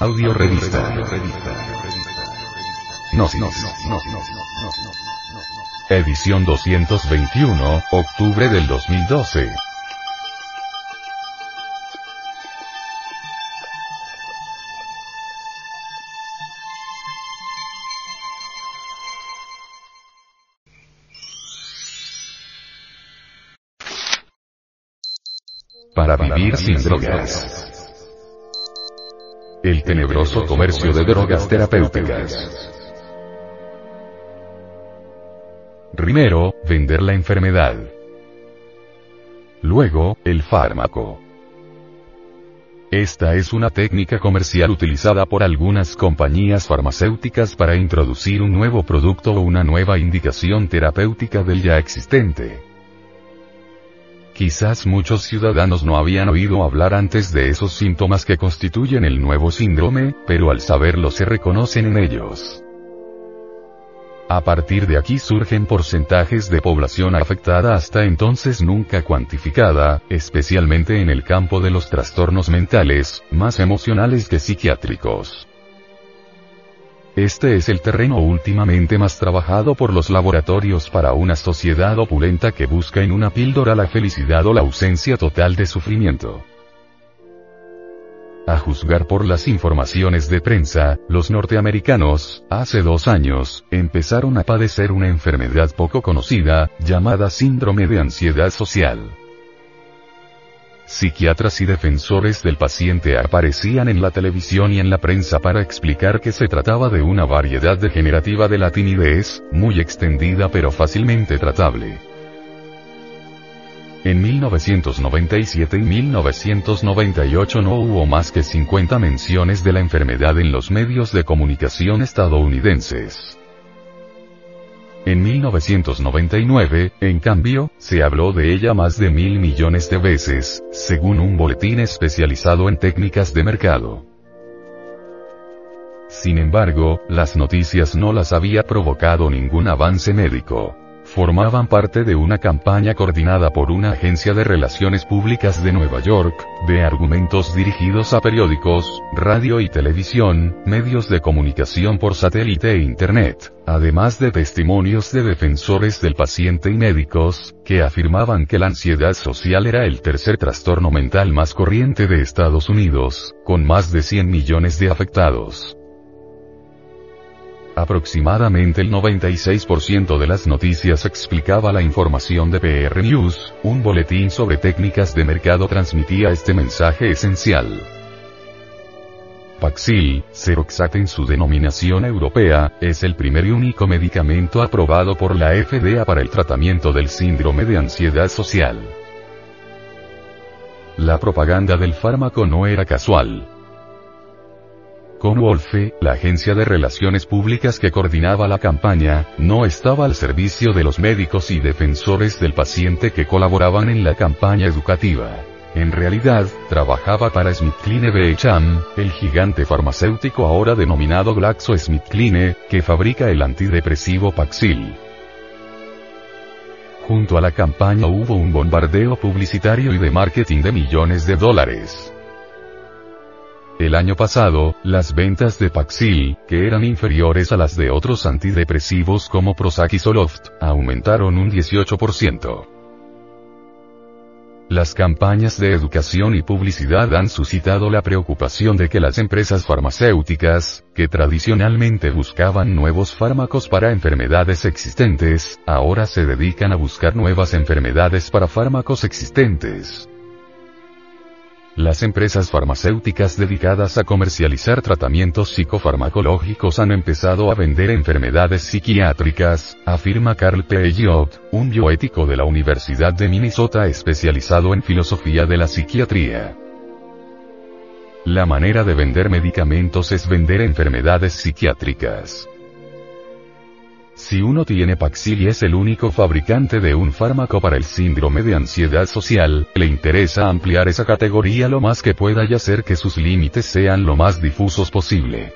Audio revista. No, no, no, Edición 221, octubre del 2012. Para vivir sin drogas. El tenebroso comercio de drogas terapéuticas. Primero, vender la enfermedad. Luego, el fármaco. Esta es una técnica comercial utilizada por algunas compañías farmacéuticas para introducir un nuevo producto o una nueva indicación terapéutica del ya existente. Quizás muchos ciudadanos no habían oído hablar antes de esos síntomas que constituyen el nuevo síndrome, pero al saberlo se reconocen en ellos. A partir de aquí surgen porcentajes de población afectada hasta entonces nunca cuantificada, especialmente en el campo de los trastornos mentales, más emocionales que psiquiátricos. Este es el terreno últimamente más trabajado por los laboratorios para una sociedad opulenta que busca en una píldora la felicidad o la ausencia total de sufrimiento. A juzgar por las informaciones de prensa, los norteamericanos, hace dos años, empezaron a padecer una enfermedad poco conocida, llamada síndrome de ansiedad social. Psiquiatras y defensores del paciente aparecían en la televisión y en la prensa para explicar que se trataba de una variedad degenerativa de la timidez, muy extendida pero fácilmente tratable. En 1997 y 1998 no hubo más que 50 menciones de la enfermedad en los medios de comunicación estadounidenses. En 1999, en cambio, se habló de ella más de mil millones de veces, según un boletín especializado en técnicas de mercado. Sin embargo, las noticias no las había provocado ningún avance médico formaban parte de una campaña coordinada por una agencia de relaciones públicas de Nueva York, de argumentos dirigidos a periódicos, radio y televisión, medios de comunicación por satélite e Internet, además de testimonios de defensores del paciente y médicos, que afirmaban que la ansiedad social era el tercer trastorno mental más corriente de Estados Unidos, con más de 100 millones de afectados. Aproximadamente el 96% de las noticias explicaba la información de PR News, un boletín sobre técnicas de mercado transmitía este mensaje esencial. Paxil, Ceroxat en su denominación europea, es el primer y único medicamento aprobado por la FDA para el tratamiento del síndrome de ansiedad social. La propaganda del fármaco no era casual. Con Wolfe, la agencia de relaciones públicas que coordinaba la campaña, no estaba al servicio de los médicos y defensores del paciente que colaboraban en la campaña educativa. En realidad, trabajaba para SmithKline BHM, el gigante farmacéutico ahora denominado GlaxoSmithKline, que fabrica el antidepresivo Paxil. Junto a la campaña hubo un bombardeo publicitario y de marketing de millones de dólares. El año pasado, las ventas de Paxil, que eran inferiores a las de otros antidepresivos como Prozac y Zoloft, aumentaron un 18%. Las campañas de educación y publicidad han suscitado la preocupación de que las empresas farmacéuticas, que tradicionalmente buscaban nuevos fármacos para enfermedades existentes, ahora se dedican a buscar nuevas enfermedades para fármacos existentes. Las empresas farmacéuticas dedicadas a comercializar tratamientos psicofarmacológicos han empezado a vender enfermedades psiquiátricas, afirma Carl Peyot, un bioético de la Universidad de Minnesota especializado en filosofía de la psiquiatría. La manera de vender medicamentos es vender enfermedades psiquiátricas. Si uno tiene Paxil y es el único fabricante de un fármaco para el síndrome de ansiedad social, le interesa ampliar esa categoría lo más que pueda y hacer que sus límites sean lo más difusos posible.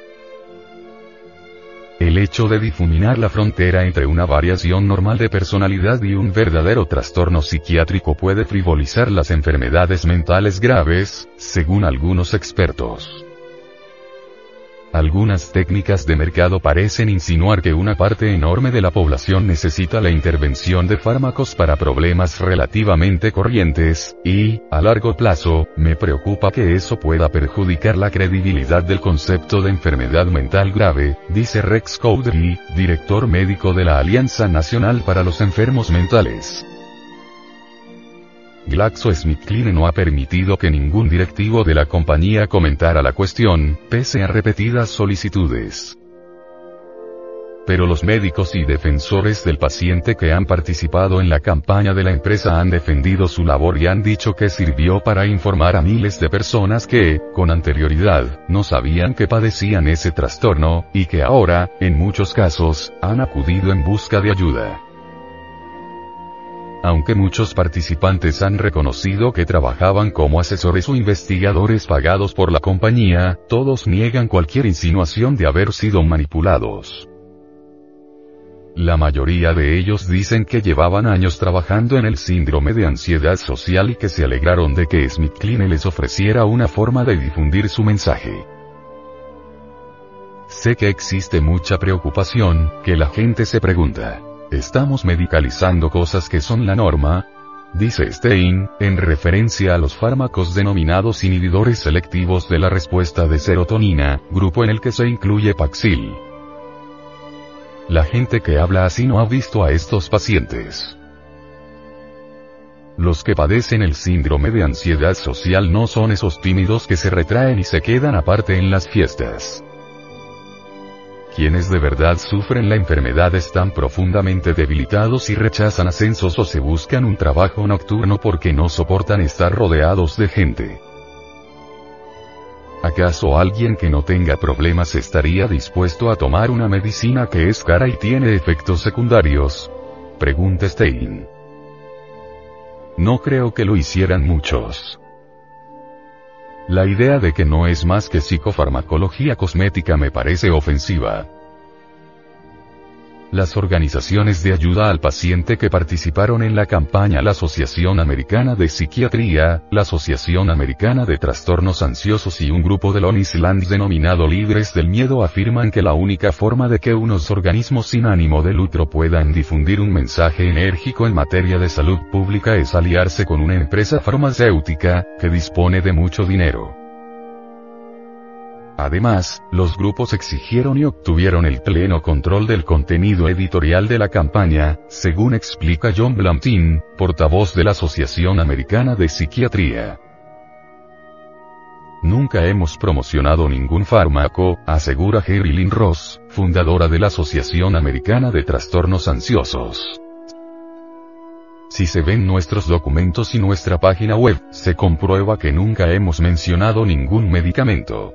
El hecho de difuminar la frontera entre una variación normal de personalidad y un verdadero trastorno psiquiátrico puede frivolizar las enfermedades mentales graves, según algunos expertos. Algunas técnicas de mercado parecen insinuar que una parte enorme de la población necesita la intervención de fármacos para problemas relativamente corrientes, y, a largo plazo, me preocupa que eso pueda perjudicar la credibilidad del concepto de enfermedad mental grave, dice Rex Cowdery, director médico de la Alianza Nacional para los Enfermos Mentales. GlaxoSmithKline no ha permitido que ningún directivo de la compañía comentara la cuestión, pese a repetidas solicitudes. Pero los médicos y defensores del paciente que han participado en la campaña de la empresa han defendido su labor y han dicho que sirvió para informar a miles de personas que, con anterioridad, no sabían que padecían ese trastorno, y que ahora, en muchos casos, han acudido en busca de ayuda. Aunque muchos participantes han reconocido que trabajaban como asesores o investigadores pagados por la compañía, todos niegan cualquier insinuación de haber sido manipulados. La mayoría de ellos dicen que llevaban años trabajando en el síndrome de ansiedad social y que se alegraron de que SmithKline les ofreciera una forma de difundir su mensaje. Sé que existe mucha preocupación, que la gente se pregunta, ¿Estamos medicalizando cosas que son la norma? Dice Stein, en referencia a los fármacos denominados inhibidores selectivos de la respuesta de serotonina, grupo en el que se incluye Paxil. La gente que habla así no ha visto a estos pacientes. Los que padecen el síndrome de ansiedad social no son esos tímidos que se retraen y se quedan aparte en las fiestas quienes de verdad sufren la enfermedad están profundamente debilitados y rechazan ascensos o se buscan un trabajo nocturno porque no soportan estar rodeados de gente. ¿Acaso alguien que no tenga problemas estaría dispuesto a tomar una medicina que es cara y tiene efectos secundarios? Pregunta Stein. No creo que lo hicieran muchos. La idea de que no es más que psicofarmacología cosmética me parece ofensiva. Las organizaciones de ayuda al paciente que participaron en la campaña la Asociación Americana de Psiquiatría, la Asociación Americana de Trastornos Ansiosos y un grupo de Long Island denominado Libres del Miedo afirman que la única forma de que unos organismos sin ánimo de lucro puedan difundir un mensaje enérgico en materia de salud pública es aliarse con una empresa farmacéutica, que dispone de mucho dinero. Además, los grupos exigieron y obtuvieron el pleno control del contenido editorial de la campaña, según explica John Blantin, portavoz de la Asociación Americana de Psiquiatría. Nunca hemos promocionado ningún fármaco, asegura Lynn Ross, fundadora de la Asociación Americana de Trastornos Ansiosos. Si se ven nuestros documentos y nuestra página web, se comprueba que nunca hemos mencionado ningún medicamento.